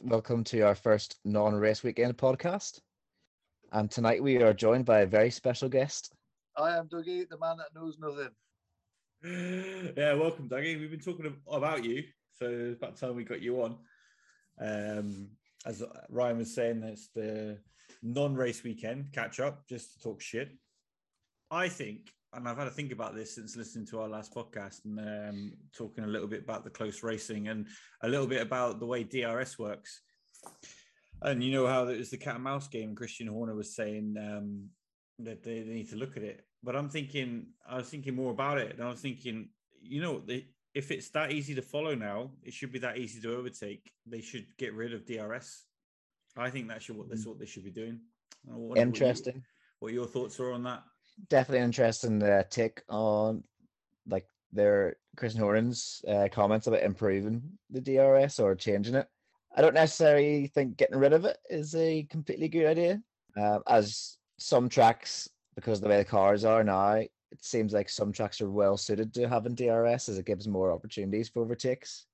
Welcome to our first non race weekend podcast. And tonight we are joined by a very special guest. I am Dougie, the man that knows nothing. yeah, welcome, Dougie. We've been talking about you, so it's about time we got you on. Um, as Ryan was saying, it's the non-race weekend catch up, just to talk shit. I think, and I've had to think about this since listening to our last podcast and um, talking a little bit about the close racing and a little bit about the way DRS works. And you know how it was the cat and mouse game. Christian Horner was saying um, that they, they, need to look at it. But I'm thinking, I was thinking more about it, and I was thinking, you know, they, if it's that easy to follow now, it should be that easy to overtake. They should get rid of DRS. I think that's what that's what they should be doing. Interesting. What, you, what, your thoughts are on that? Definitely interesting uh, take on like their Chris Horner's uh, comments about improving the DRS or changing it. I don't necessarily think getting rid of it is a completely good idea. Uh, as some tracks, because of the way the cars are now, it seems like some tracks are well suited to having DRS as it gives more opportunities for overtakes.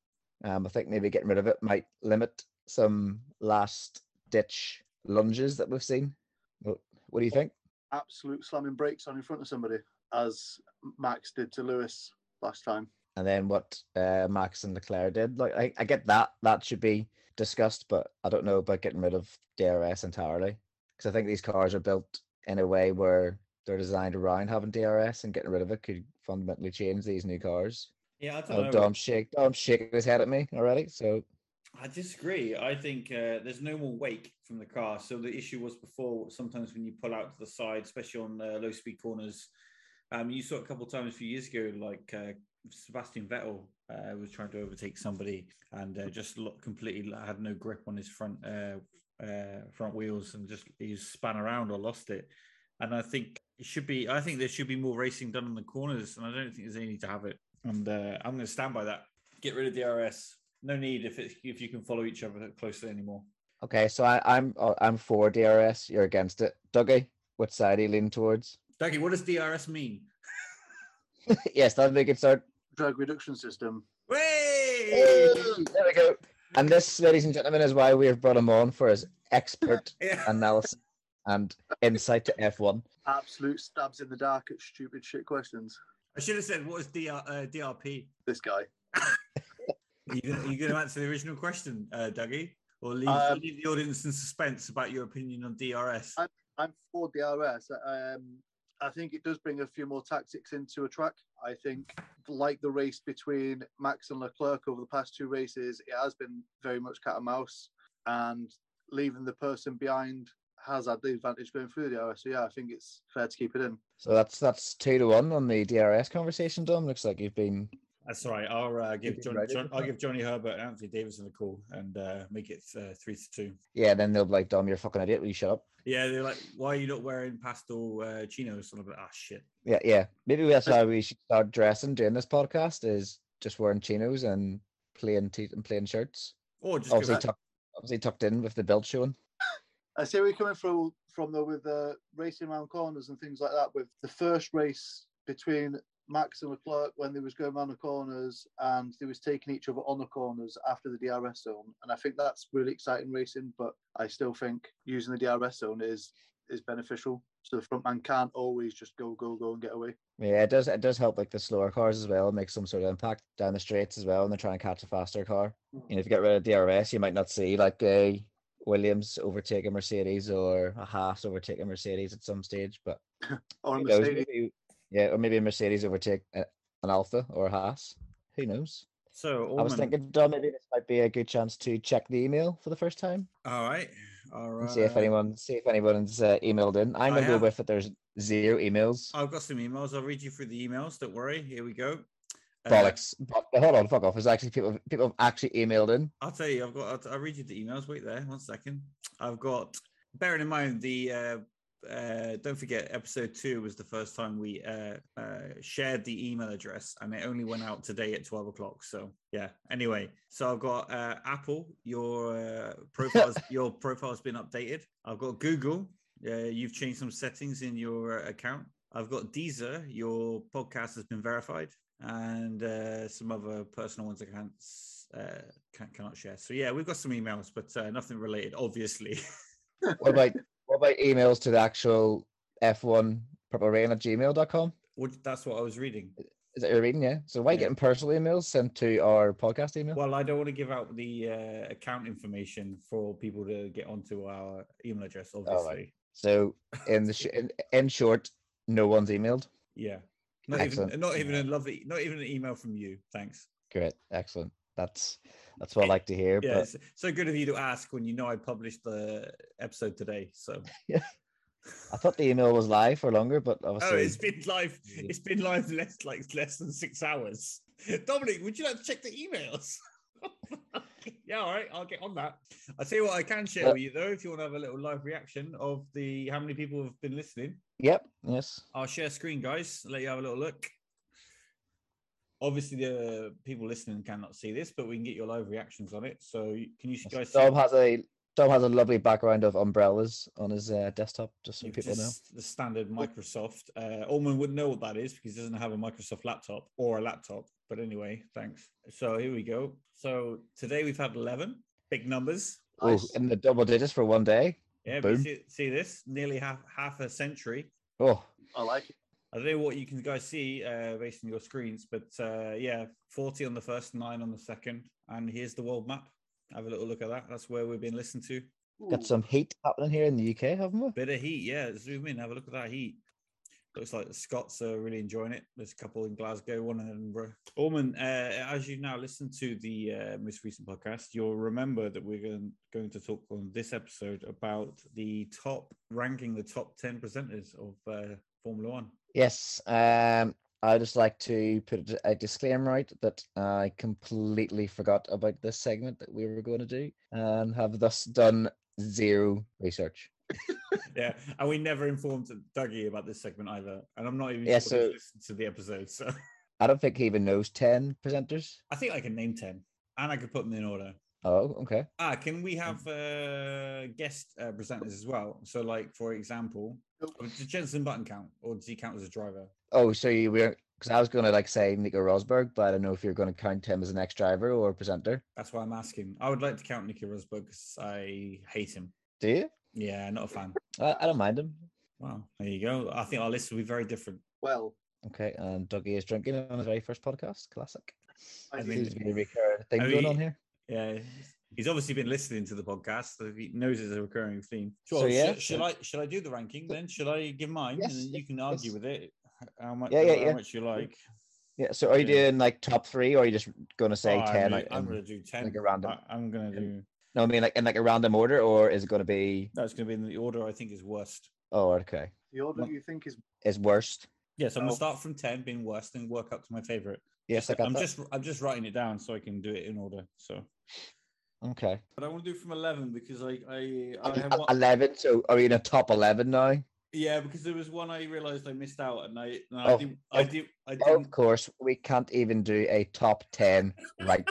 Um, I think maybe getting rid of it might limit some last ditch lunges that we've seen. What do you think? Absolute slamming brakes on in front of somebody, as Max did to Lewis last time. And then what uh, Max and Leclerc did. Like I, I get that that should be discussed, but I don't know about getting rid of DRS entirely because I think these cars are built in a way where they're designed around having DRS and getting rid of it could fundamentally change these new cars. Yeah, I don't oh, know. Dom shake, Dom shaking his head at me already. So I disagree. I think uh, there's no more wake from the car. So the issue was before. Sometimes when you pull out to the side, especially on uh, low speed corners, um, you saw a couple of times a few years ago, like uh, Sebastian Vettel uh, was trying to overtake somebody and uh, just completely had no grip on his front uh, front wheels and just he span around or lost it. And I think it should be. I think there should be more racing done in the corners, and I don't think there's any need to have it. And I'm going to stand by that. Get rid of the DRS. No need if it's if you can follow each other closely anymore. Okay, so I, I'm uh, I'm for DRS. You're against it, Dougie. What side are you leaning towards? Dougie, what does DRS mean? yes, that'd be a good start. Drug reduction system. Hey! There we go. And this, ladies and gentlemen, is why we have brought him on for his expert yeah. analysis and insight to F1. Absolute stabs in the dark at stupid shit questions. I should have said, what is DR, uh, DRP? This guy. are, you gonna, going to answer the original question, uh, Dougie? Or leave, um, leave, the audience in suspense about your opinion on DRS? I'm, I'm for DRS. Um, I think it does bring a few more tactics into a track. I think, like the race between Max and Leclerc over the past two races, it has been very much cat and mouse, and leaving the person behind has had the advantage going through the DRS. So yeah, I think it's fair to keep it in. So that's that's two to one on the DRS conversation, Dom. Looks like you've been that's right. I'll uh, give John, John, I'll give Johnny Herbert and Anthony Davidson a call and uh, make it uh, three to two. Yeah, then they'll be like, "Dom, you're a fucking idiot. Will you shut up?" Yeah, they're like, "Why are you not wearing pastel uh, chinos?" And I'm like, "Ah, shit." Yeah, yeah. Maybe that's how we should start dressing during this podcast. Is just wearing chinos and plain t- and plain shirts. Or just obviously, tuck, obviously tucked in with the belt showing. I see where you're coming from from though with uh, racing around corners and things like that. With the first race between Max and Leclerc when they was going around the corners and they was taking each other on the corners after the DRS zone. And I think that's really exciting racing, but I still think using the DRS zone is is beneficial. So the front man can't always just go, go, go and get away. Yeah, it does it does help like the slower cars as well, make some sort of impact down the straights as well, and they're trying to catch a faster car. Mm-hmm. You know, if you get rid of DRS, you might not see like a Williams overtake a Mercedes or a Haas overtake a Mercedes at some stage, but or a Mercedes. Yeah, or maybe a Mercedes overtake an Alpha or a Haas. Who knows? So I was thinking, maybe this might be a good chance to check the email for the first time. All right, all right. See if anyone, see if anyone's uh, emailed in. I'm gonna go with it. There's zero emails. I've got some emails. I'll read you through the emails. Don't worry. Here we go. Uh, Bollocks! Uh, Hold on, fuck off. There's actually people. People have actually emailed in. I'll tell you. I've got. I'll, I'll read you the emails. Wait there. One second. I've got. Bearing in mind the uh, uh, don't forget, episode two was the first time we uh, uh, shared the email address, and it only went out today at twelve o'clock. So yeah. Anyway, so I've got uh, Apple. Your uh, profile's your profile's been updated. I've got Google. you've changed some settings in your account. I've got Deezer. Your podcast has been verified, and some other personal ones I can't uh, can, cannot share. So yeah, we've got some emails, but uh, nothing related, obviously. What about emails to the actual F1 purple rain at gmail.com? What, that's what I was reading. Is that your reading? Yeah. So why Yeah. getting personal emails sent to our podcast email? Well, I don't want to give out the uh, account information for people to get onto our email address. Obviously, So in the sh- in, in short, no one's emailed. yeah. Not Excellent. even, not even a lovely, not even an email from you. Thanks. Great, excellent. That's that's what I like to hear. Yeah, but so good of you to ask when you know I published the episode today. So, yeah. I thought the email was live for longer, but oh, it's been live. It's been live less like less than six hours. Dominic, would you like to check the emails? yeah, all right, I'll get on that. I'll tell you what I can share Yeah. with you though, if you want to have a little live reaction of the how many people have been listening. Yep. Yes. I'll share screen, guys. Let you have a little look. Obviously, the people listening cannot see this, but we can get your live reactions on it. So, can you guys see? Dom has a Dom has a lovely background of umbrellas on his uh, desktop, just so people know. The standard Microsoft. Uh, Ulman wouldn't know what that is because he doesn't have a Microsoft laptop or a laptop. But anyway, thanks. So here we go. So today we've had 11 big numbers. Oh, Nice. in the double digits for one day. Yeah, but Boom. see, see this? Nearly half half a century. Oh, I like it. I don't know what you can guys see uh, based on your screens, but uh, yeah, 40 on the first, nine on the second. And here's the world map. Have a little look at that. That's where we've been listened to. got some heat happening here in the UK, haven't we? Bit of heat, yeah. Zoom in, have a look at that heat. Looks like the Scots are really enjoying it. There's a couple in Glasgow, one in Edinburgh. Orman, uh, as you now listen to the uh, most recent podcast, you'll remember that we're going, going to talk on this episode about the top ranking the top 10 presenters of uh, Formula One. Yes. Um, I just like to put a- disclaimer out that I completely forgot about this segment that we were going to do and have thus done zero research. Yeah, and we never informed Dougie about this segment either. And I'm not even Yeah, sure so- listened to the episode. So I don't think he even knows 10 presenters. I think I can name 10 and I could put them in order. Oh, okay. Ah, can we have uh, guest uh, presenters as well? So, like for example, Nope. Um, does Jensen Button count, or does he count as a driver? Oh, so you were because I was going to like say Nico Rosberg, but I don't know if you're going to count him as an ex driver or presenter. That's why I'm asking. I would like to count Nico Rosberg because I hate him. Do you? Yeah, not a fan. I, I don't mind him. Wow, there you go. I think our list will be very different. well, Okay, and Dougie is drinking on his very first podcast. Classic. I uh, I mean- Seems to be a recurring thing going mean, on here. Yeah, he's obviously been listening to the podcast, so he knows it's a recurring theme. So, Sure. yeah, should, should I should I do the ranking then? Should I give mine Yes, and then you can argue yes. with it? How much? Yeah, yeah, how yeah. much you like? Yeah. So are you yeah. doing like top three, or are you just going to say Oh, I'm ten? gonna- I'm in- going to do ten. like a random- I, am going to do. No, I mean like in like a random order, or is it going to be? That's going to be in the order I think is worst. Oh, okay. the order Well- you think is Is worst. Yes, I'm going Oh. to start from ten, being worst, and work up to my favorite. Yes, I got I'm that. just I'm just writing it down so I can do it in order. So, Okay. but I want to do from eleven because I I, I have one, Eleven. So are you in a top eleven now? yeah because there was one I realized I missed out and I and I Oh, did I oh, did I Of didn't course, we can't even do a top ten right.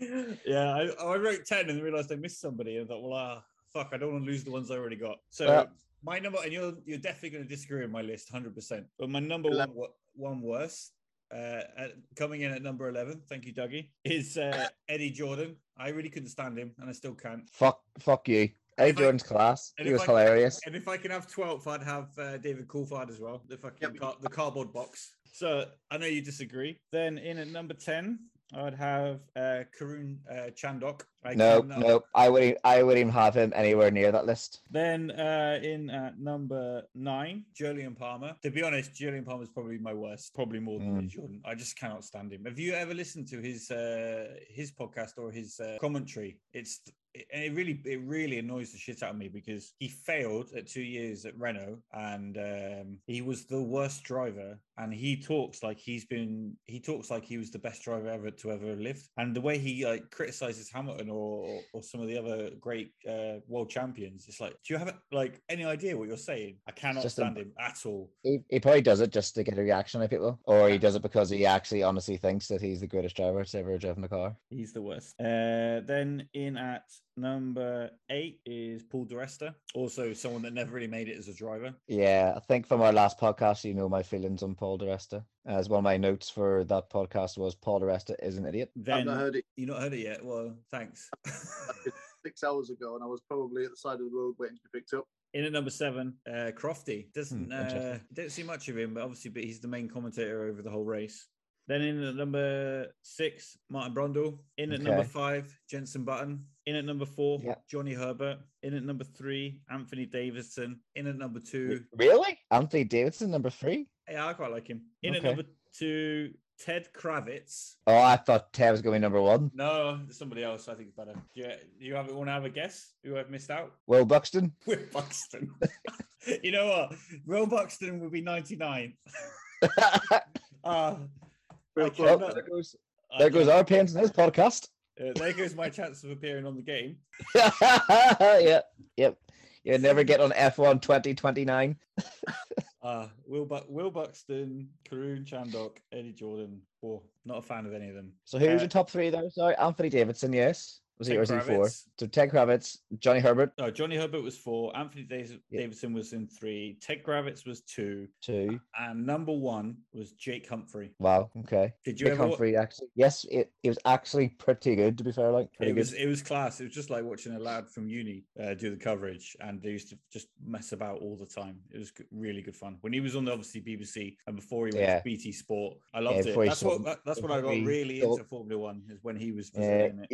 yeah, I, I wrote 10 and realized I missed somebody. And I thought, well, ah, fuck, I don't want to lose the ones I already got. So Well- my number, and you're you're definitely going to disagree with my list 100%. But my number one, Eleven. wo- one worst, uh, at, coming in at number 11, thank you, Dougie, is uh, Eddie Jordan. I really couldn't stand him, and I still can't. fuck, fuck you. Eddie Jordan's class. and He was I- hilarious. And if I can have 12th, I'd have uh, David Coulthard as well, the fucking Yep. car- the cardboard box. So I know you disagree. Then in at number 10, I'd have uh, Karun uh, Chandhok. I No, cannot- no, I wouldn't. I wouldn't even have him anywhere near that list. Then uh, in at number nine, Jolyon Palmer. To be honest, Jolyon Palmer is probably my worst, probably more than Mm. Jordan. I just cannot stand him. Have you ever listened to his uh, his podcast or his uh, commentary? It's it, it really it really annoys the shit out of me because he failed at two years at Renault and um, he was the worst driver. And he talks like he's been he talks like he was the best driver ever to ever lived. And the way he like criticizes Hamilton or or some of the other great uh, world champions, it's like, do you have like any idea what you're saying? I cannot just a- stand him at all. He, he probably does it just to get a reaction out of people, or he does it because he actually honestly thinks that he's the greatest driver that's ever driven a car. He's the worst. Uh, then in at Number eight is Paul di Resta, also someone that never really made it as a driver. Yeah, I think from our last podcast, you know my feelings on Paul di Resta. As one of my notes for that podcast was Paul di Resta is an idiot. I've not heard it you not heard it yet. Well, thanks. six hours ago, and I was probably at the side of the road waiting to be picked up. In at number seven, uh, Crofty doesn't Hmm, uh, don't see much of him, but obviously, but he's the main commentator over the whole race. Then in at number six, Martin Brundle. In at number five, Jensen Button. In at number four, Yeah. Johnny Herbert. In at number three, Anthony Davidson. In at number two, Really? Anthony Davidson, number three? yeah, I quite like him. In at number two, Ted Kravitz. Oh, I thought Ted was going to be number one. No, somebody else I think is better. Do you, do you have want to have a guess who I've missed out? Will Buxton? Will Buxton. you know what? Will Buxton would be 99. Ah, Real I close. Well, cannot- there goes, I there goes our pains in this podcast. uh, there goes my chance of appearing on the game. yeah, yep. You'll never get on F1 2029. Uh, Will, Bu- Will Buxton, Karun Chandhok, Eddie Jordan. Oh, not a fan of any of them. So who's Uh, your top three though? Sorry, Anthony Davidson, yes. Was he or was he four? So Ted Kravitz, Johnny Herbert, No, Johnny Herbert was four. Anthony Davis- Yeah. Davidson was in three. Ted Kravitz was two. two. And number one was Jake Humphrey. Wow, okay. Did you Nick ever? Humphrey, actually. Yes, it, it was actually pretty good, to be fair. Like, It was good. it was class. It was just like watching a lad from uni uh, do the coverage, and they used to just mess about all the time. It was really good fun when he was on the obviously BBC and before he went Yeah. to BT Sport. I loved it. That's what that, that's when I got really into Formula One is when he was Uh, presenting it.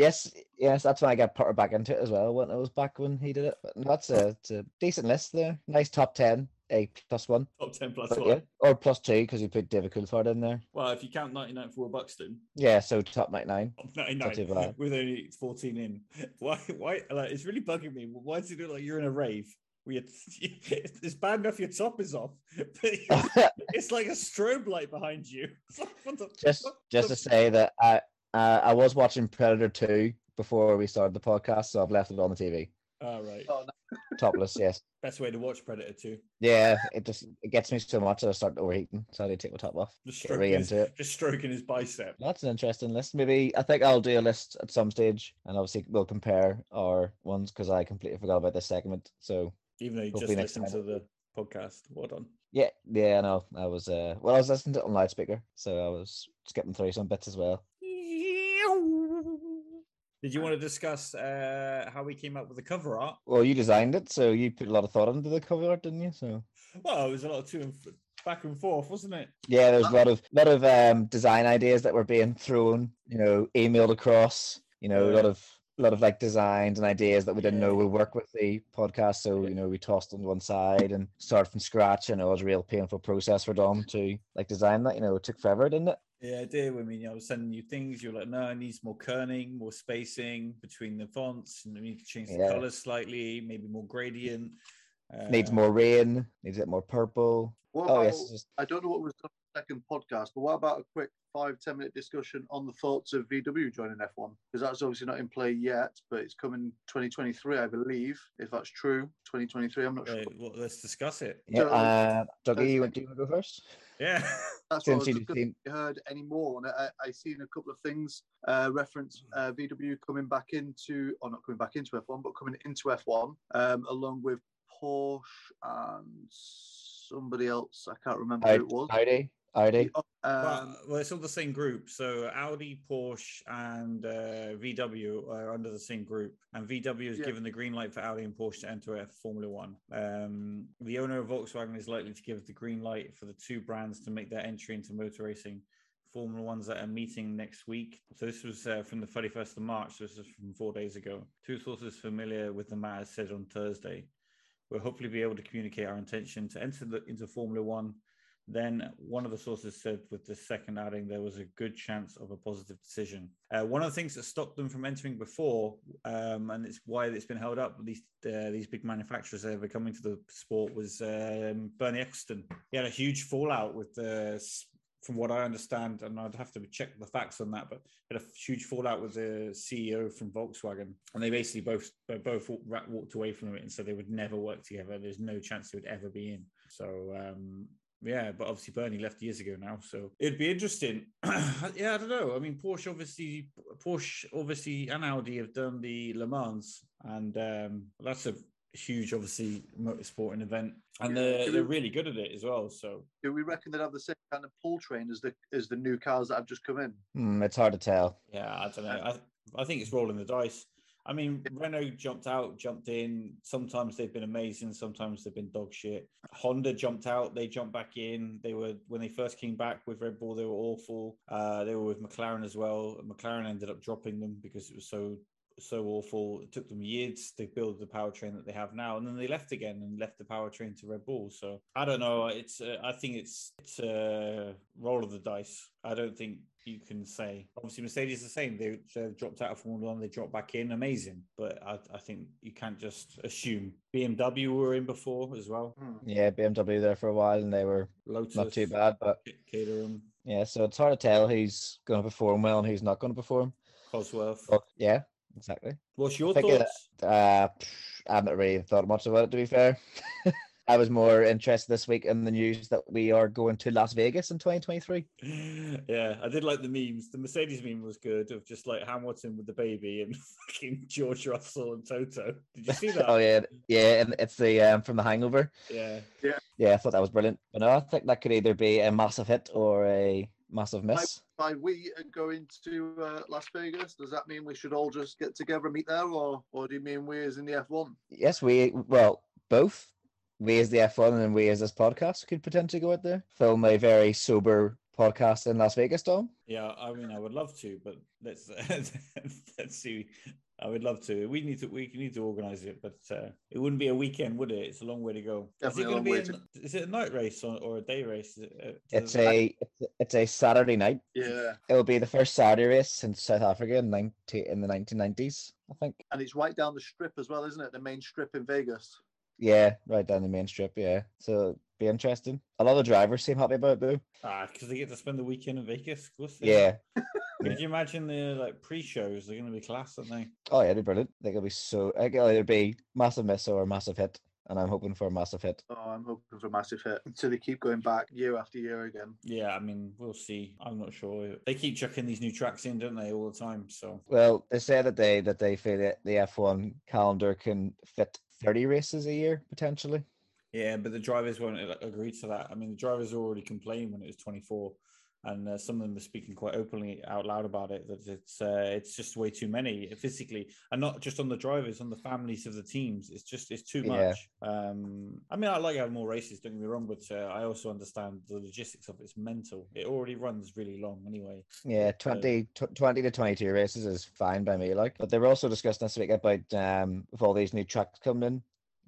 Yes, that's when I got put back into it as well. When it was back when he did it, but that's a, a decent list there. Nice top ten, a plus one, Top ten plus but one. yeah, or plus two because you put David Coulthard in there. Well, if you count ninety nine for Will Buxton, Yeah, so top ninety nine. top ninety nine with only fourteen in. Why? Why? Like, it's really bugging me. Why does it look like you're in a rave? Where it's bad enough your top is off, but it's like a strobe light behind you. Like, the- just just to say that I uh, I was watching Predator two before we started the podcast, so I've left it on the TV. All right. Oh, no. Topless, yes. Best way to watch Predator 2. Yeah, it just it gets me so much that I start overheating, so I need to take my top off. Just stroking, his, into it. just stroking his bicep. That's an interesting list. Maybe I think I'll do a list at some stage, and obviously we'll compare our ones because I completely forgot about this segment. So Even though you Hopefully just next listened to time. the podcast. Well done. yeah, yeah, I know. I was uh, well, I was listening to it on loudspeaker, so I was skipping through some bits as well. Did you want to discuss uh, how we came up with the cover art? Well, you designed it, so you put a lot of thought into the cover art, didn't you? So Well, it was a lot of two and f- back and forth, wasn't it? yeah, there's a lot of lot of um design ideas that were being thrown, you know, emailed across, you know, a lot of a lot of like designs and ideas that we didn't know would work with the podcast. So, you know, we tossed on one side and started from scratch and it was a real painful process for Dom to like design that. You know, it took forever, didn't it? Yeah, I did. I mean, I was sending you things. You're like, no, it needs more kerning, more spacing between the fonts, and we need to change the Yeah. colors slightly, maybe more gradient. Needs Uh, more rain, needs it more purple. What Oh about, yes, just I don't know what was done on the second podcast, but what about a quick five, 10 minute discussion on the thoughts of VW joining F1? Because that's obviously not in play yet, but it's coming 2023, I believe, if that's true. 2023, I'm not uh, sure. well, let's discuss it. yeah, So- uh, Dougie, you so- want do you want to go first? Yeah. That's what I was Since just you've heard anymore. And I, I seen a couple of things uh, reference uh, VW coming back into, or not coming back into F1, but coming into F1, um, along with Porsche and somebody else. I can't remember who it was. Audi, Audi. Um, well, well, it's all the same group. So Audi, Porsche, and uh, VW are under the same group, and VW has Yeah. given the green light for Audi and Porsche to enter Formula One. Um, the owner of Volkswagen is likely to give the green light for the two brands to make their entry into motor racing. Formula One's at a meeting next week. So this was uh, from the 31st of March. So this is from four days ago. Two sources familiar with the matter said on Thursday, we'll hopefully be able to communicate our intention to enter the, into Formula One then one of the sources said with the second outing, there was a good chance of a positive decision. Uh, one of the things that stopped them from entering before, um, and it's why it's been held up, these uh, these big manufacturers that ever coming to the sport, was um, Bernie Ecclestone. He had a huge fallout with the, from what I understand, and I'd have to check the facts on that, but had a huge fallout with the CEO from Volkswagen, and they basically both both walked, walked away from it and said they would never work together. There's no chance they would ever be in. So. Um, Yeah, but obviously Bernie left years ago now, so it'd be interesting. yeah, I don't know. I mean, Porsche obviously, Porsche obviously, and Audi have done the Le Mans, and um, that's a huge, obviously, motorsporting event, and Yeah, they're do they're really good at it as well. So Do we reckon they'd have the same kind of powertrain as the as the new cars that have just come in? Hmm, it's hard to tell. yeah, I don't know. I I think it's rolling the dice. I mean, Renault jumped out, jumped in. Sometimes they've been amazing. Sometimes they've been dog shit. Honda jumped out. They jumped back in. They were when they first came back with Red Bull. They were awful. Uh, they were with McLaren as well. McLaren ended up dropping them because it was so so awful. It took them years to build the powertrain that they have now, and then they left again and left the powertrain to Red Bull. So I don't know. It's uh, I think it's it's a roll of the dice. I don't think you can say. Obviously, Mercedes is the same. They they've dropped out of Formula One. They dropped back in. Amazing, but I, I think you can't just assume. BMW were in before as well. Hmm. Yeah, BMW there for a while and they were Lotus, not too bad, but Caterham, yeah, so it's hard to tell who's going to perform well and who's not going to perform. Cosworth. But yeah, exactly. What's your think of thoughts? Uh, I haven't really thought much about it to be fair. I was more interested this week in the news that we are going to Las Vegas in 2023. yeah, I did like the memes. The Mercedes meme was good of just like Hamilton with the baby and fucking George Russell and Toto. Did you see that? Oh yeah, yeah, and it's the um, from the Hangover. yeah. Yeah, yeah. I thought that was brilliant. But no, I think that could either be a massive hit or a massive miss. By we are going to uh, Las Vegas, does that mean we should all just get together and meet there, or or do you mean we as in the F1? Yes, we well both. We as the F1 and we as this podcast could potentially go out there, film a very sober podcast in Las Vegas, Dom. Yeah, I mean, I would love to, but let's let's see. I would love to. We need to. We need to organize it, but uh, it wouldn't be a weekend, would it? It's a long way to go. Definitely a is it long going way to be? A, is it a night race or, or a day race? It, uh, It's a it's, a- it's a Saturday night. Yeah, It will be the first Saturday race since South Africa in 90, in the 1990s, I think. and it's right down the strip as well, isn't it? The main strip in Vegas. Yeah, right down the main strip. Yeah, so be interesting. A lot of drivers seem happy about it though. ah because they get to spend the weekend in Vegas. Of course. Yeah. are. Could you imagine the like pre-shows? They're going to be class, aren't they? Oh yeah, it'd be brilliant. I think it'll be so. I think it'll either be massive miss or massive hit, and I'm hoping for a massive hit. Oh, I'm hoping for a massive hit. So they keep going back year after year again. Yeah, I mean, we'll see. I'm not sure. They keep chucking these new tracks in, don't they, all the time? So Well, they say that they that they feel that the F1 calendar can fit 30 races a year potentially. Yeah, but the drivers won't agree to that. I mean, the drivers already complained when it was 24, and uh, some of them are speaking quite openly out loud about it that it's uh, it's just way too many physically, and not just on the drivers, on the families of the teams. It's just it's too Yeah. much. Um, I mean, I like having more races. Don't get me wrong, but uh, I also understand the logistics of it. It's mental. It already runs really long anyway. Yeah, 20, tw 20 to 22 races is fine by me. Like, but they were also discussing this week about um with all these new tracks coming in,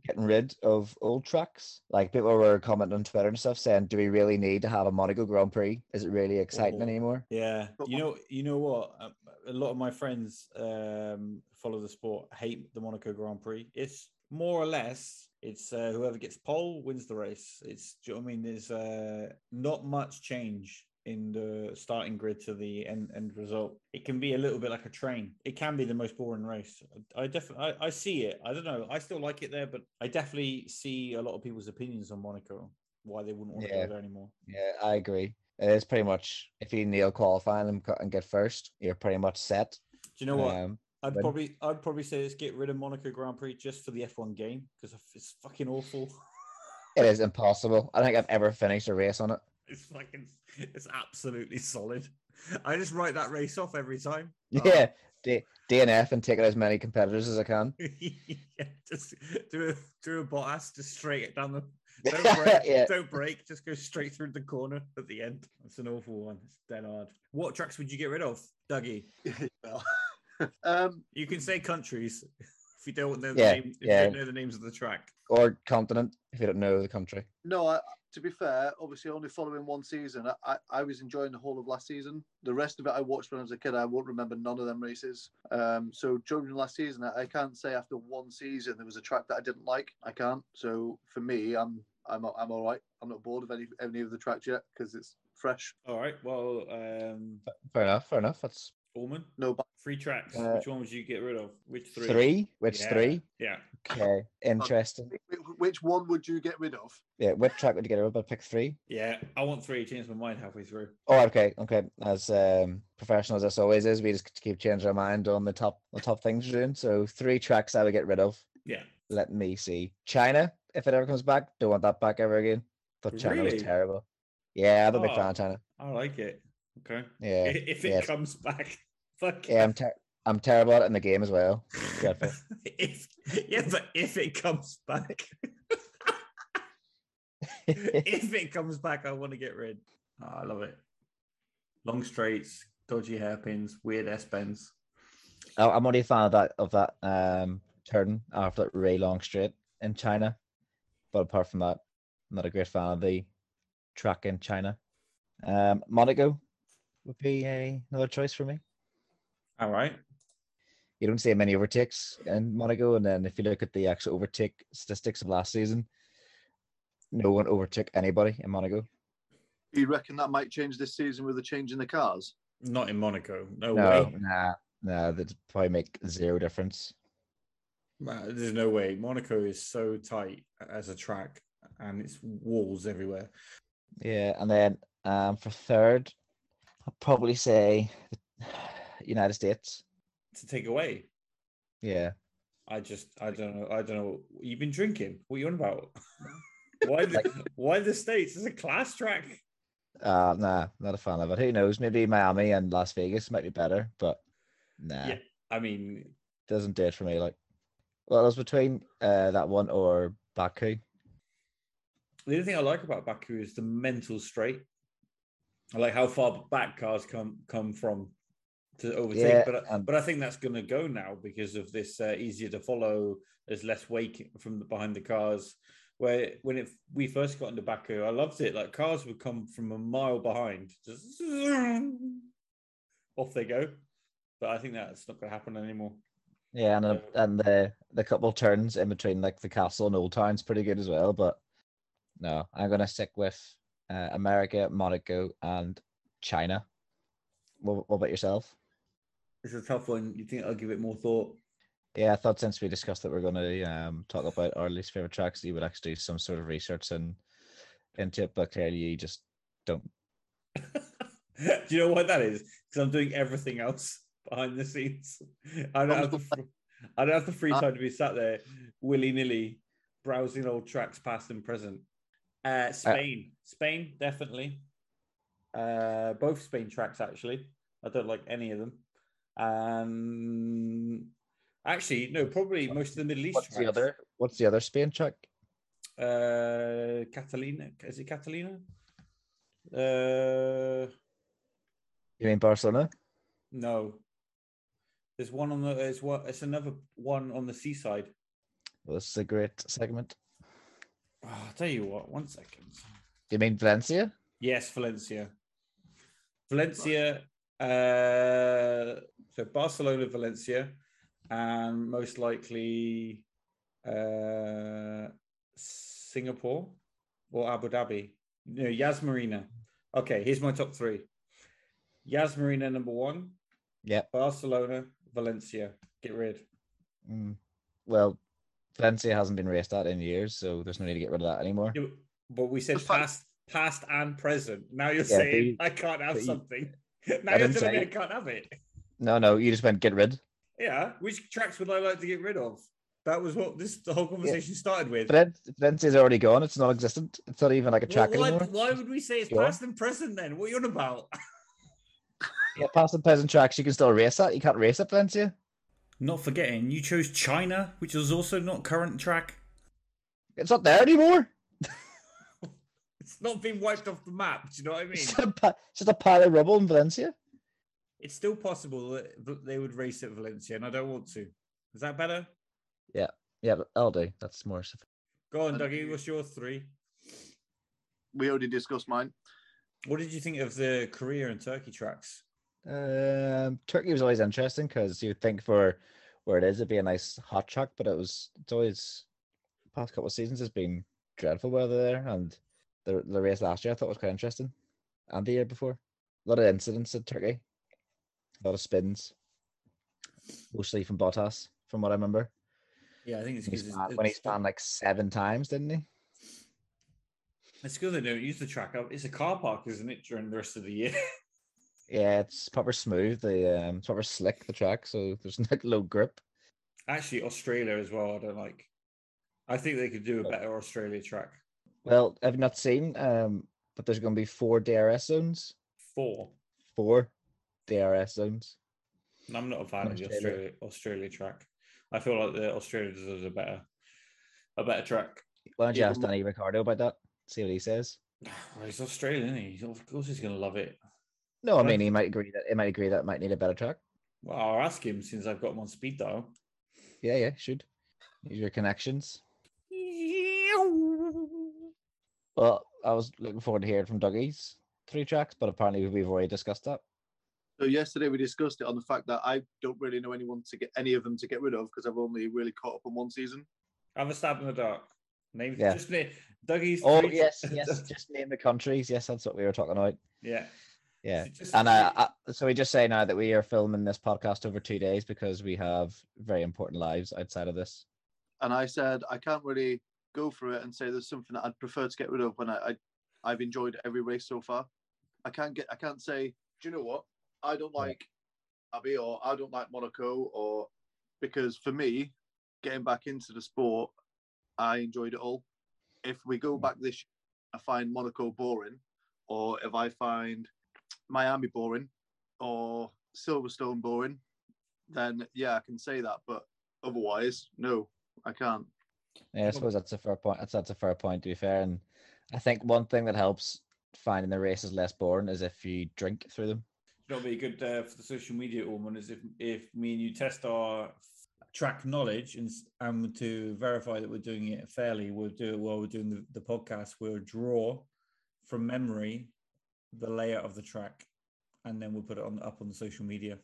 getting rid of old tracks. Like people were commenting on Twitter and stuff saying, "Do we really need to have a Monaco Grand Prix? Is it really exciting Oh. anymore?" Yeah, you know, you know what? Um, A lot of my friends um, follow the sport, hate the Monaco Grand Prix. It's more or less, it's uh, whoever gets pole wins the race. It's, do you know what I mean? There's uh, not much change in the starting grid to the end, end result. It can be a little bit like a train. It can be the most boring race. I definitely, I, I see it. I don't know. I still like it there, but I definitely see a lot of people's opinions on Monaco. Why they wouldn't want to go there anymore. Yeah, I agree. It is pretty much if you nail qualifying and, get first, you're pretty much set. Do you know what? Um, I'd probably I'd probably say let's get rid of Monaco Grand Prix just for the F1 game because it's fucking awful. it is impossible. I don't think I've ever finished a race on it. It's fucking it's absolutely solid. I just write that race off every time. Yeah, D- DNF and take out as many competitors as I can. yeah, just do a do a Bottas just straight it down the don't break, Yeah. don't break, just go straight through the corner at the end. It's an awful one. It's dead hard. What tracks would you get rid of, Dougie? well, um, You can say countries if you don't know the Yeah, name, if yeah. you don't know the names of the track. Or continent if you don't know the country. no, I, to be fair, obviously only following one season, I, I, I was enjoying the whole of last season. The rest of it I watched when I was a kid. I won't remember none of them races. Um, so during last season, I, I can't say after one season there was a track that I didn't like. I can't. So for me, I'm I'm I'm all right. I'm not bored of any any of the tracks yet because it's fresh. All right. Well, um, Fair enough. Fair enough. That's Allman, No, but three tracks. Uh, Which one would you get rid of? Which three? three. Which Yeah. three? Yeah. Okay, interesting. which one would you get rid of? Yeah, which track would you get rid of? I'd pick three. Yeah, I want three. Change my mind halfway through. Oh, okay, okay. As um, professional as this always is, we just keep changing our mind on the top the top things we're doing. So three tracks I would get rid of. Yeah. Let me see. China, if it ever comes back, don't want that back ever again. Thought China Really? was terrible. Yeah, I'm a big Oh. fan of China. I like it. Okay. Yeah, if it comes back, fuck yeah. I'm ter- I'm terrible at it in the game as well. if yeah, but if it comes back, if it comes back, I want to get rid. Oh, I love it. Long straights, dodgy hairpins, weird S bends. Oh, I'm only a fan of that of that um turn after that Ray Long straight in China. But apart from that, I'm not a great fan of the track in China. Um, Monaco would be a, another choice for me. All right. You don't see many overtakes in Monaco, and then if you look at the actual overtake statistics of last season, no one overtook anybody in Monaco. You reckon that might change this season with the change in the cars? Not in Monaco. No, no, way. nah, nah, that'd probably make zero difference. Man, There's no way. Monaco is so tight as a track and it's walls everywhere. Yeah, and then um, for third, I'll probably say United States. To take away. Yeah, I just I don't know. I don't know. You've been drinking. What are you on about? why the, why the States? It's a class track. uh, nah, not a fan of it. Who knows? Maybe Miami and Las Vegas might be better, but nah, Yeah. I mean, doesn't do it for me. Like, well, it was between uh, that one or Baku. the only thing I like about Baku is the mental straight. I like how far back cars come come from to overtake, Yeah, but I- but I think that's going to go now because of this uh, easier to follow. There's less wake from the, behind the cars. Where when it we first got into Baku, I loved it. Like cars would come from a mile behind, just off they go. But I think that's not going to happen anymore. Yeah, and Yeah. and the the couple turns in between like the castle and Old Town's pretty good as well. But no, I'm gonna stick with uh, America, Monaco, and China. What, what about yourself? It's a tough one. You think I'll give it more thought? Yeah, I thought since we discussed that we're going to um, talk about our least favorite tracks, you would actually do some sort of research and into it, but clearly you just don't. Do you know what that is? Because I'm doing everything else behind the scenes. I don't have the fr- I don't have the free time to be sat there willy nilly browsing old tracks past and present. Uh, Spain, Spain, definitely. Uh, both Spain tracks actually. I don't like any of them. Um, actually, no, probably most of the Middle East What's tracks. the other? What's the other Spain track? Uh, Catalina, is it Catalina? Uh, You mean Barcelona? No. There's one on the it's what it's another one on the seaside. Well, this is a great segment. Oh, I'll tell you what, one second. You mean Valencia? Yes, Valencia. Valencia, uh so Barcelona, Valencia, and most likely uh Singapore or Abu Dhabi. No, Yas Marina. Okay, here's my top three. Yas Marina number one, Yeah. Barcelona, Valencia. Get rid. Mm. Well, Valencia hasn't been raced at in years, so there's no need to get rid of that anymore. But we said past, past and present. Now you're Yeah, saying you- I can't have but you- something. Now I you're telling me I can't have it. No, no, you just went get rid. Yeah. Which tracks would I like to get rid of? That was what this the whole conversation started with. Valen- Valencia's already gone. It's non-existent. It's not even like a Well, track why, anymore. why would we say it's Go on. past and present then? What are you on about? Yeah, past the present tracks, you can still race that. You can't race at Valencia. Not forgetting, you chose China, which is also not current track. It's not there anymore. It's not been wiped off the map. Do you know what I mean? It's, a pa- it's just a pile of rubble in Valencia. It's still possible that v- they would race at Valencia, and I don't want to. Is that better? Yeah, yeah, I'll do. That's more. suffi- Go on, Dougie. What's your three? We already discussed mine. What did you think of the Korea and Turkey tracks? Um, Turkey was always interesting because you'd think for where it is, it'd be a nice hot track, but it was. It's always past couple of seasons has been dreadful weather there, and the the race last year I thought was quite interesting, and the year before, a lot of incidents in Turkey, a lot of spins, mostly from Bottas, from what I remember. Yeah, I think it's He's because spanned- when he spanned like seven times, didn't he? it's good they don't use the track. up. It's a car park, isn't it? During the rest of the year. Yeah, it's proper smooth. The um, it's proper slick the track, so there's like low grip. Actually, Australia as well. I don't like. I think they could do a better Australia track. Well, I've not seen, um, but there's going to be four DRS zones. Four. Four DRS zones. I'm not a fan of the Australia. Australia Australia track. I feel like the Australia deserves a better, a better track. Why don't you Yeah, ask Danny Ricciardo about that? See what he says. Well, he's Australian, he? Of course, he's going to love it. No, I mean he might agree that he might agree that it might need a better track. Well, I'll ask him since I've got him on speed dial. Yeah, yeah, should. Use your connections. Well, I was looking forward to hearing from Dougie's three tracks, but apparently we've already discussed that. So yesterday we discussed it on the fact that I don't really know anyone to get any of them to get rid of because I've only really caught up on one season. Have a stab in the dark. Name Yeah. just name Dougie's. Oh three- yes, yes. Just name the countries. Yes, that's what we were talking about. yeah. Yeah. And uh, uh, so we just say now that we are filming this podcast over two days because we have very important lives outside of this. And I said I can't really go through it and say there's something that I'd prefer to get rid of when I, I I've enjoyed every race so far. I can't get I can't say, do you know what? I don't like Abbey or I don't like Monaco or because for me, getting back into the sport, I enjoyed it all. If we go back this year, I find Monaco boring, or if I find Miami boring or Silverstone boring, then yeah, I can say that. But otherwise, no, I can't. Yeah, I suppose that's a fair point. That's that's a fair point to be fair. And I think one thing that helps finding the races less boring is if you drink through them. That'll be good uh, for the social media woman is if if me and you test our track knowledge and s- and to verify that we're doing it fairly, we'll do it while we're doing the, the podcast. We'll draw from memory the layout of the track, and then we'll put it on up on the social media.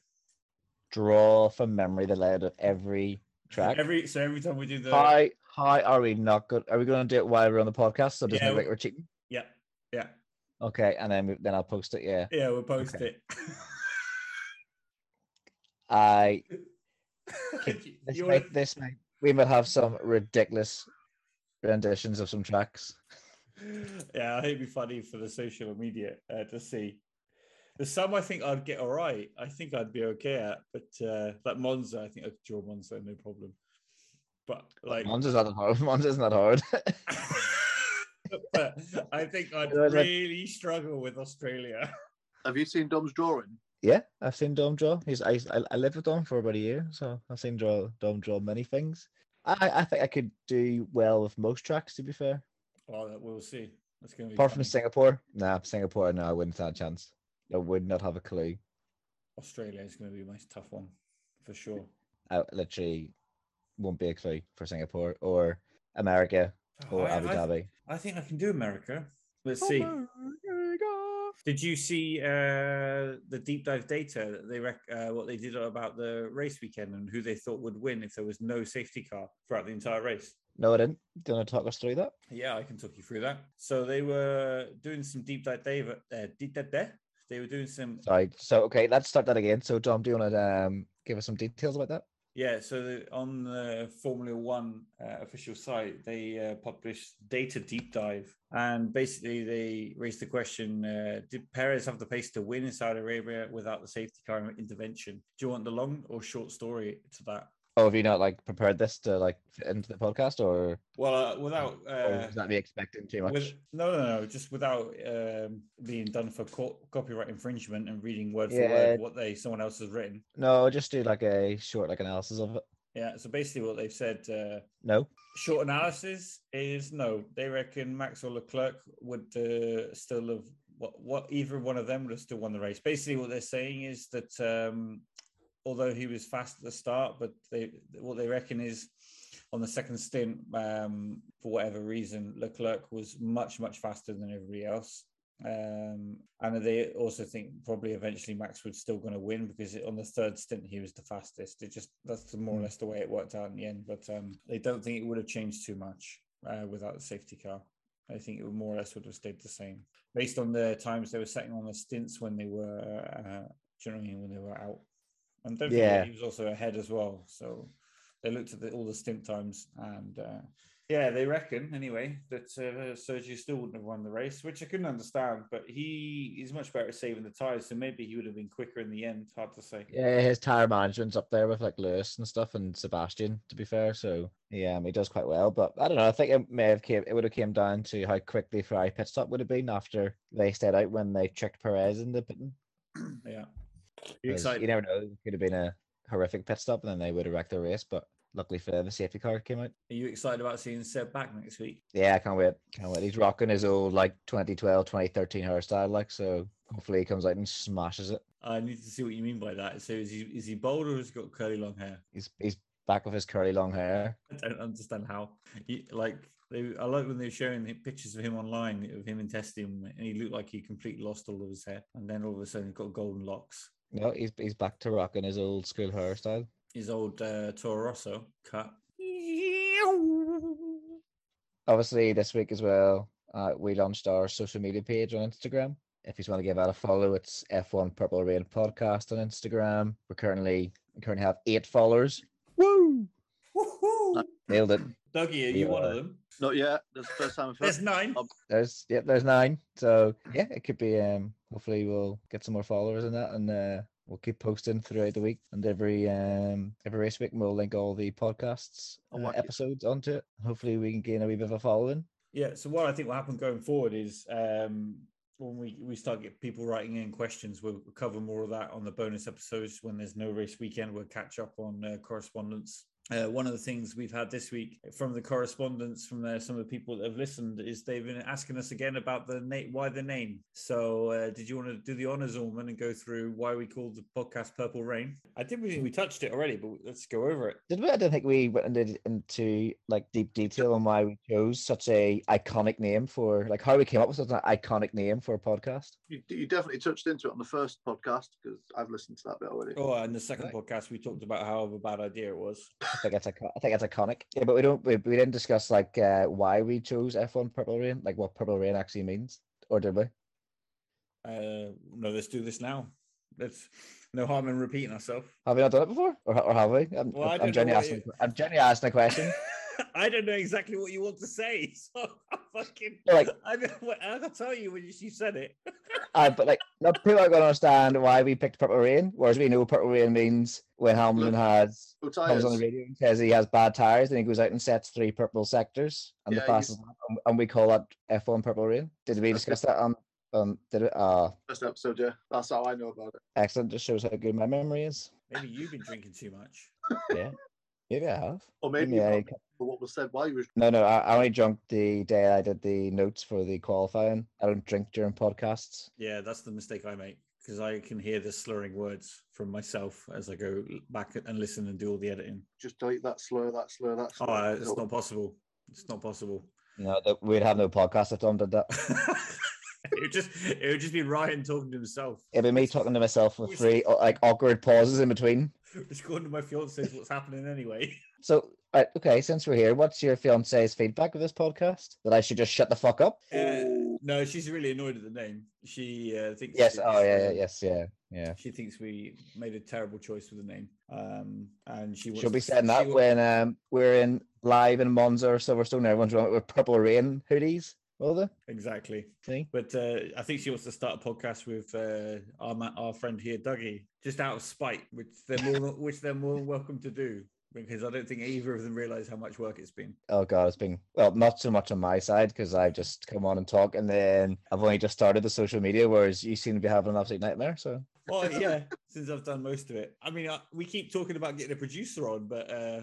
Draw from memory the layout of every track. Every so every time we do the hi hi are we not good? Are we going to do it while we're on the podcast? So does Yeah, it look we- like we're cheating? yeah yeah Okay, and then we, then I'll post it. Yeah, yeah we'll post Okay. it. I this might wanna- this might we might have some ridiculous renditions of some tracks. yeah, I think it'd be funny for the social media uh, to see. There's some I think I'd get all right. I think I'd be okay at, but uh, like Monza, I think I could draw Monza no problem. But like, Monza's not hard. Monza's not hard. but I think I'd You like- really struggle with Australia. Have you seen Dom's drawing? yeah, I've seen Dom draw. He's I, I I lived with Dom for about a year, so I've seen draw Dom draw many things. I I think I could do well with most tracks. To be fair, Well, that we'll see. That's going to be apart from. Singapore, nah, Singapore, no, I wouldn't have a chance. I would not have a clue. Australia is going to be a nice tough one for sure. I literally won't be a clue for Singapore or America or I- Abu I- Dhabi. I think I can do America. Let's see. Did you see uh, the deep dive data that they rec- uh, what they did about the race weekend and who they thought would win if there was no safety car throughout the entire race? No, I didn't. Do you want to talk us through that? Yeah, I can talk you through that. So they were doing some deep dive. Uh, deep dive there. They were doing some Sorry. So okay, let's start that again. So Dom, do you want to um, give us some details about that? Yeah, so the, on the Formula One uh, official site, they uh, published data deep dive, and basically they raised the question: uh, Did Perez have the pace to win in Saudi Arabia without the safety car intervention? Do you want the long or short story to that? Oh, have you not like prepared this to like fit into the podcast, or, Well, uh, without or uh, was that me expecting too much? with, no, no, no, just without um, being done for co- copyright infringement and reading word for word what they someone else has written. No, just do like a short like analysis of it. Yeah, so basically what they've said. Uh, No. Short analysis is no. They reckon Max or Leclerc would uh, still have what what either one of them would have still won the race. Basically, what they're saying is that um, although he was fast at the start, but they what they reckon is on the second stint, um, for whatever reason, Leclerc was much much faster than everybody else. Um, and they also think probably eventually Max was still going to win because on the third stint he was the fastest. It just that's more or Hmm. less the way it worked out in the end. But um, they don't think it would have changed too much uh, without the safety car. I think it would more or less would have stayed the same based on the times they were setting on the stints when they were, uh, do you know what I mean, when they were out. And don't Yeah. forget he was also ahead as well. So they looked at the, all the stint times and uh, yeah, they reckon anyway that uh, Sergio still wouldn't have won the race, which I couldn't understand. But he is much better at saving the tires, so maybe he would have been quicker in the end. Hard to say. Yeah, his tire management's up there with like Lewis and stuff, and Sebastian. To be fair, so yeah, he does quite well. But I don't know. I think it may have came. It would have came down to how quickly Ferrari pit stop would have been after they stayed out when they tricked Perez in the pitting. yeah, excited? You never know. It could have been a horrific pit stop, and then they would have wrecked the race. But luckily for them, the safety car came out. Are you excited about seeing Seb back next week? Yeah, I can't wait. Can't wait. He's rocking his old like 2012, 2013 hairstyle, like so. Hopefully, he comes out and smashes it. I need to see what you mean by that. So, is he is he bald or has he got curly long hair? He's he's back with his curly long hair. I don't understand how. He, like they, I like when they were showing pictures of him online of him in testing, and he looked like he completely lost all of his hair, and then all of a sudden he got golden locks. No, he's he's back to rocking his old school hairstyle his old uh, Toro Rosso cut. Obviously, this week as well, uh, we launched our social media page on Instagram. If you want to give that a follow, it's F1 Purple Rain Podcast on Instagram. We're currently we currently have eight followers. Woo! Woo-hoo! Nailed it. Dougie, are you one of them? Not yet. That's the first time I've There's nine. There's yeah, there's nine. So yeah, it could be um hopefully we'll get some more followers in that and uh we'll keep posting throughout the week and every um every race week we'll link all the podcasts uh, episodes onto it hopefully we can gain a wee bit of a following yeah so what i think will happen going forward is um when we, we start get people writing in questions we'll cover more of that on the bonus episodes when there's no race weekend we'll catch up on uh, correspondence uh, one of the things we've had this week from the correspondence from uh, some of the people that have listened is they've been asking us again about the name, why the name. So, uh, did you want to do the honors, Orman, and go through why we called the podcast Purple Rain? I did. We, we touched it already, but let's go over it. Did we? I don't think we went into, into like deep detail on why we chose such a iconic name for like how we came up with such an iconic name for a podcast. You, you definitely touched into it on the first podcast because I've listened to that bit already. Oh, and the second right. podcast we talked about how of a bad idea it was. I think it's a, I think it's iconic. Yeah, but we don't we, we didn't discuss like uh, why we chose F1 Purple Rain, like what Purple Rain actually means, or did we? Uh, no, let's do this now. Let's no harm in repeating ourselves. Have we not done it before, or, or have we? I'm, well, I'm genuinely asking. I'm genuinely asking a question. I don't know exactly what you want to say, so I fucking like I don't, I'll tell you when you, you said it. uh, but like, not people are going to understand why we picked Purple Rain, whereas we know Purple Rain means when Hamilton has comes on the radio and says he has bad tires, and he goes out and sets three purple sectors and yeah, the fastest, and we call that F1 Purple Rain. Did we discuss that on? Um, did it? Uh, first episode, yeah. That's how I know about it. Excellent. Just shows how good my memory is. Maybe you've been drinking too much. yeah. Maybe I have. Or maybe I, what was said while you were. No, no, I, I only drank the day I did the notes for the qualifying. I don't drink during podcasts. Yeah, that's the mistake I make because I can hear the slurring words from myself as I go back and listen and do all the editing. Just delete that slur, that slur, that slur. Oh, it's not possible. It's not possible. No, that we'd have no podcast if Tom did that. it would just it would just be Ryan talking to himself. It'd be me talking to myself with three like awkward pauses in between. Just going to my fiance what's happening anyway. So right, okay, since we're here, what's your fiance's feedback of this podcast? That I should just shut the fuck up? Uh, no, she's really annoyed at the name. She uh, thinks. Yes. Oh yeah, yeah. Yes. Yeah. Yeah. She thinks we made a terrible choice with the name. Um, and she she'll be saying that when um we're in live in Monza or Silverstone. Everyone's running with purple rain hoodies. Will they? Exactly. See? But uh, I think she wants to start a podcast with uh, our our friend here, Dougie, just out of spite, which they're more which they're more welcome to do because I don't think either of them realize how much work it's been. Oh god, it's been well, not so much on my side because I've just come on and talk, and then I've only just started the social media, whereas you seem to be having an absolute nightmare. So. Well, yeah, since I've done most of it. I mean, I, we keep talking about getting a producer on, but uh,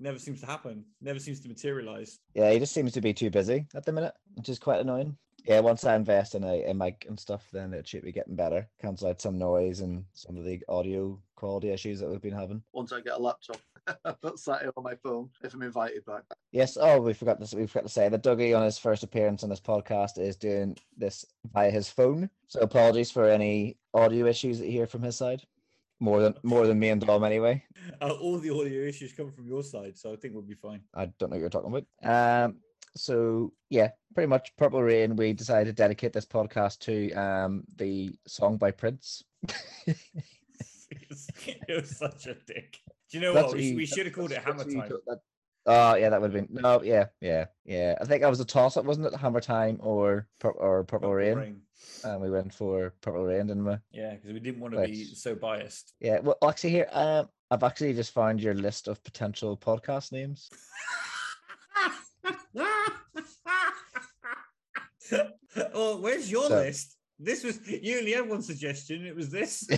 never seems to happen. Never seems to materialize. Yeah, he just seems to be too busy at the minute, which is quite annoying. Yeah, once I invest in a, a mic and stuff, then it should be getting better. Cancel out some noise and some of the audio quality issues that we've been having. Once I get a laptop, that's sat on my phone if I'm invited back. Yes. Oh, we forgot this. We forgot to say that Dougie, on his first appearance on this podcast, is doing this via his phone. So apologies for any audio issues that you hear from his side more than more than me and Dom anyway. Uh, all the audio issues come from your side, so I think we'll be fine. I don't know what you're talking about. Um, so yeah, pretty much Purple Rain. We decided to dedicate this podcast to um the song by Prince. it was such a dick. Do you know That's what? We, you- we should have called it Hammer Time. that- Oh yeah, that would have been no, yeah, yeah, yeah. I think that was a toss up, wasn't it? Hammer time or or purple, Purple rain, Rain. And we went for purple rain, didn't we? Yeah, because we didn't want to be so biased. Yeah. Well, actually, here um, I've actually just found your list of potential podcast names. well, where's your So- list? This was you only had one suggestion. It was this.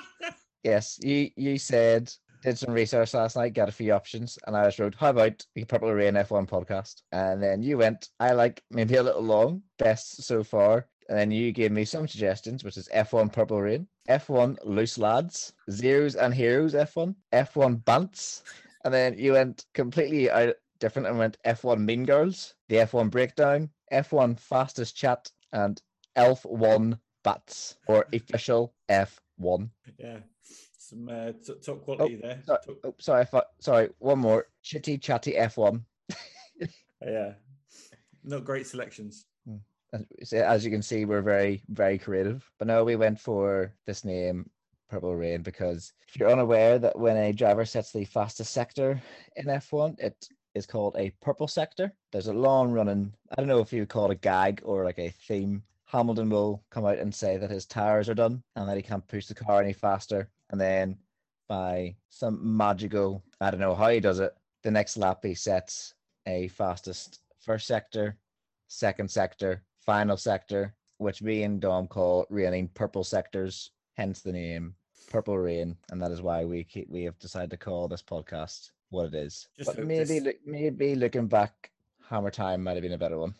yes, you you said did some research last night, got a few options, and I just wrote, "How about the Purple Rain F1 podcast?" And then you went, "I like maybe a little long, best so far." And then you gave me some suggestions, which is F1 Purple Rain, F1 Loose Lads, Zeros and Heroes F1, F1 Bants, and then you went completely out different and went F1 Mean Girls, the F1 Breakdown, F1 Fastest Chat, and Elf One Bats or official F1. yeah, some uh, t- top quality there. Sorry, Top- oh, sorry, sorry. One more. Chitty chatty F1. yeah, not great selections. As you can see, we're very, very creative. But no, we went for this name, Purple Rain, because if you're unaware that when a driver sets the fastest sector in F1, it is called a purple sector. There's a long running, I don't know if you would call it a gag or like a theme. Hamilton will come out and say that his tires are done and that he can't push the car any faster. And then by some magical, I don't know how he does it, the next lap he sets a fastest first sector, second sector, final sector, which we and Dom call raining purple sectors, hence the name Purple Rain, and that is why we keep, we have decided to call this podcast what it is. Just but maybe this- look maybe looking back, Hammer Time might have been a better one.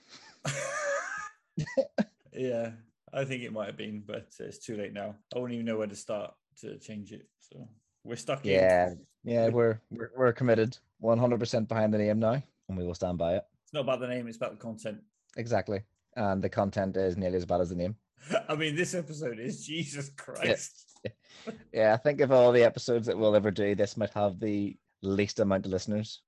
yeah, I think it might have been, but it's too late now. I won't even know where to start to change it. So we're stuck in. Yeah, yeah, we're we're, we're committed, one hundred percent behind the name now, and we will stand by it. It's not about the name; it's about the content. Exactly, and the content is nearly as bad as the name. I mean, this episode is Jesus Christ. Yeah, I think of all the episodes that we'll ever do, this might have the least amount of listeners.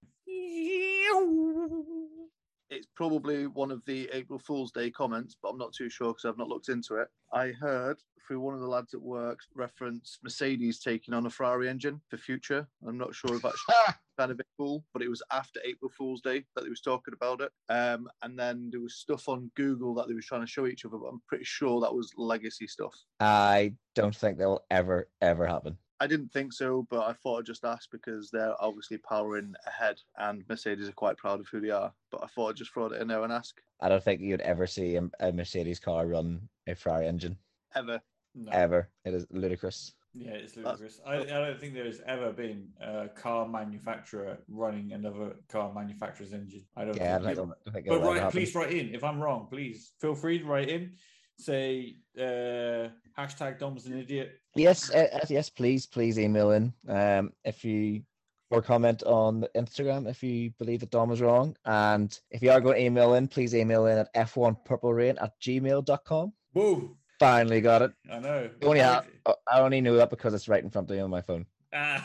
It's probably one of the April Fool's Day comments, but I'm not too sure because I've not looked into it. I heard through one of the lads at work reference Mercedes taking on a Ferrari engine for future. I'm not sure if that's kind of a cool, but it was after April Fool's Day that they was talking about it. Um, and then there was stuff on Google that they was trying to show each other, but I'm pretty sure that was legacy stuff. I don't think that will ever, ever happen. I didn't think so, but I thought I'd just ask because they're obviously powering ahead and Mercedes are quite proud of who they are. But I thought I'd just throw it in there and ask. I don't think you'd ever see a, a Mercedes car run a Ferrari engine Ever. No. ever. It is ludicrous. Yeah, it's ludicrous. I, I don't think there's ever been a car manufacturer running another car manufacturer's engine. I don't Yeah, I think. I don't think but write, please write in. If I'm wrong, please feel free to write in. Say uh, hashtag Dom's an idiot. Yes, uh, uh, yes, please, please email in. Um, if you or comment on Instagram if you believe that Dom is wrong. And if you are going to email in, please email in at f1purplerain at gmail.com. Whoa! Finally got it. I know. I only, have, uh, I only know that because it's right in front of me on my phone. Ah.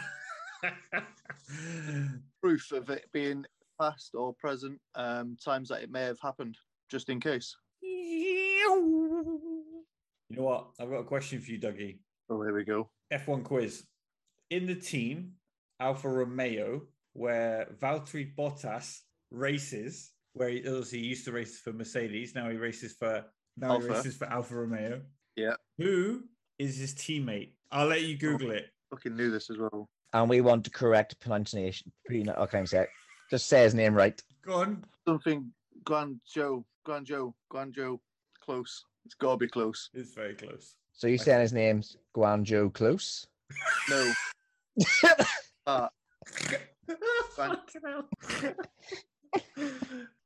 Proof of it being past or present, um, times that it may have happened, just in case. you know what? I've got a question for you, Dougie. Oh, here we go. F1 quiz. In the team, Alfa Romeo, where Valtteri Bottas races, where he obviously used to race for Mercedes, now he races for now he Alfa. races for Alfa Romeo. Yeah. Who is his teammate? I'll let you Google it. Fucking knew this as well. And we want to correct pronunciation. Pre- okay, I'm sorry. Just say his name right. Go on. Something Guangzhou, Guangzhou, Guangzhou. Close. It's got to be close. It's very close. So you're saying his name's Guangzhou Close? No. Ah, Fucking hell.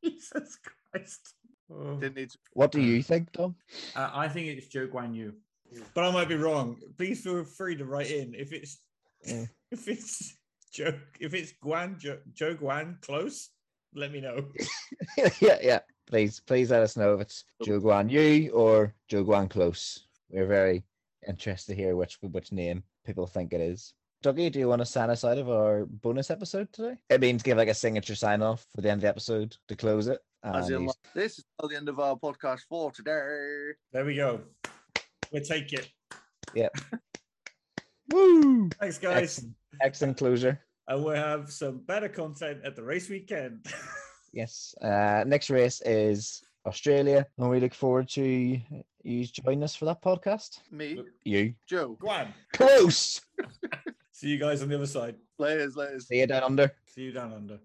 Jesus Christ. Oh. didn't need to. What do you think, Tom? Uh, I think it's Joe Guan Yu, but I might be wrong. Please feel free to write in if it's Yeah. if it's Joe if it's Guan Joe, Joe Guan close. Let me know. yeah, yeah. Please, please let us know if it's Joe Guan Yu or Joe Guan Close. We're very interested to hear which which name people think it is. Dougie, do you want to sign us out of our bonus episode today? It means give like a signature sign off for the end of the episode to close it. As in, like, this is the end of our podcast for today. There we go. We'll take it. Yeah. Woo! Thanks, guys. Excellent, excellent closure. and we'll have some better content at the race weekend. Yes. Uh, next race is Australia, and we look forward to you joining us for that podcast. Me, You Joe. Go on. close. See you guys on the other side. Layers, layers. See you down under. See you down under.